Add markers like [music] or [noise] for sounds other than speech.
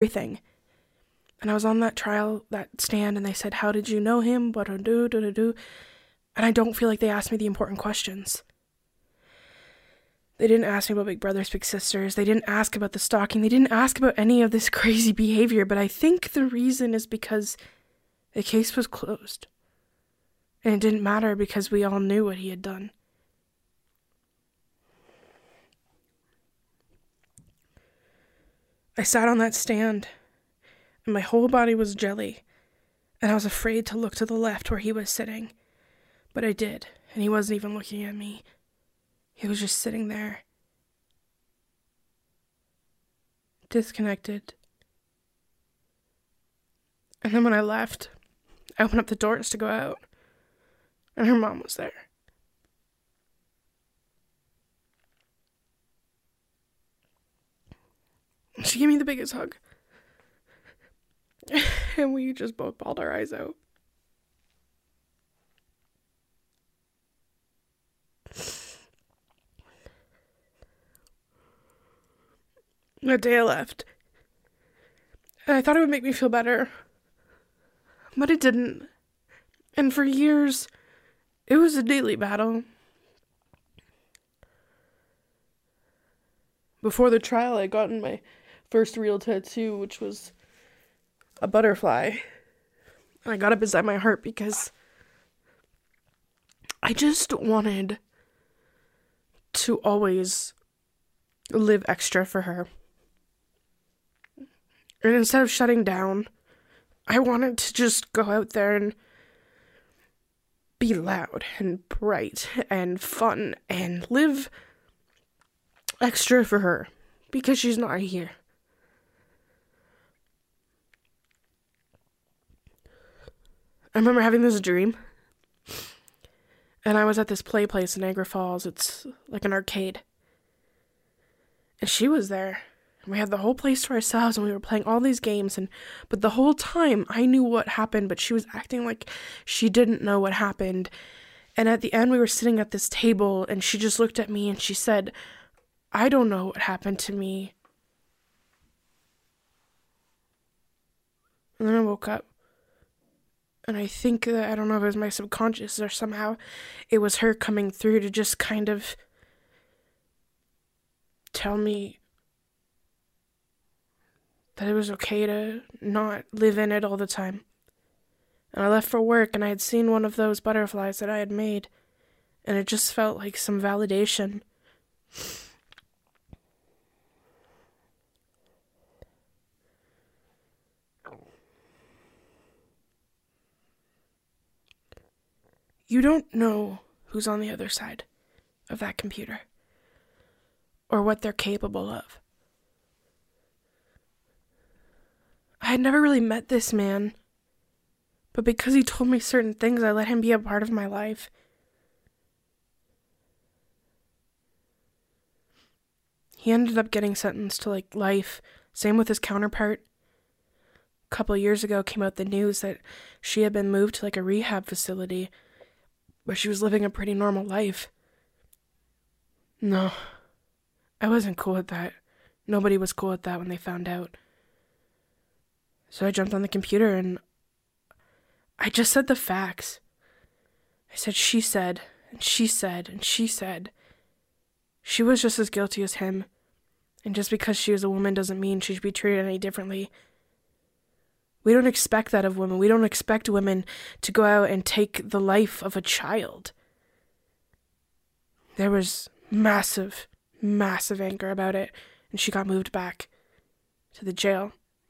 everything. And I was on that trial, that stand, and they said, How did you know him? Uh, do, do, And I don't feel like they asked me the important questions. They didn't ask me about Big Brothers, Big Sisters. They didn't ask about the stalking. They didn't ask about any of this [laughs] crazy behavior. But I think the reason is because the case was closed. And it didn't matter because we all knew what he had done. I sat on that stand, and my whole body was jelly, and I was afraid to look to the left where he was sitting. But I did, and he wasn't even looking at me. He was just sitting there, disconnected. And then when I left, I opened up the doors to go out, and her mom was there. She gave me the biggest hug. [laughs] and we just both bawled our eyes out. That day I left. I thought it would make me feel better. But it didn't. And for years, it was a daily battle. Before the trial, I got in my first real tattoo, which was a butterfly. And I got it beside my heart because I just wanted to always live extra for her. And instead of shutting down, I wanted to just go out there and be loud and bright and fun and live extra for her because she's not here. I remember having this dream. And I was at this play place in Niagara Falls. It's like an arcade. And she was there. And we had the whole place to ourselves and we were playing all these games and but the whole time I knew what happened, but she was acting like she didn't know what happened. And at the end we were sitting at this table and she just looked at me and she said, "I don't know what happened to me." And then I woke up. And I think that I don't know if it was my subconscious or somehow it was her coming through to just kind of tell me that it was okay to not live in it all the time. And I left for work and I had seen one of those butterflies that I had made, and it just felt like some validation. You don't know who's on the other side of that computer or what they're capable of. I had never really met this man, but because he told me certain things, I let him be a part of my life. He ended up getting sentenced to like life, same with his counterpart. A couple years ago came out the news that she had been moved to like a rehab facility where she was living a pretty normal life. No, I wasn't cool with that. Nobody was cool with that when they found out. So I jumped on the computer and I just said the facts. I said she said, and she said, and she said. She was just as guilty as him. And just because she was a woman doesn't mean she should be treated any differently. We don't expect that of women. We don't expect women to go out and take the life of a child. There was massive, massive anger about it, and she got moved back to the jail.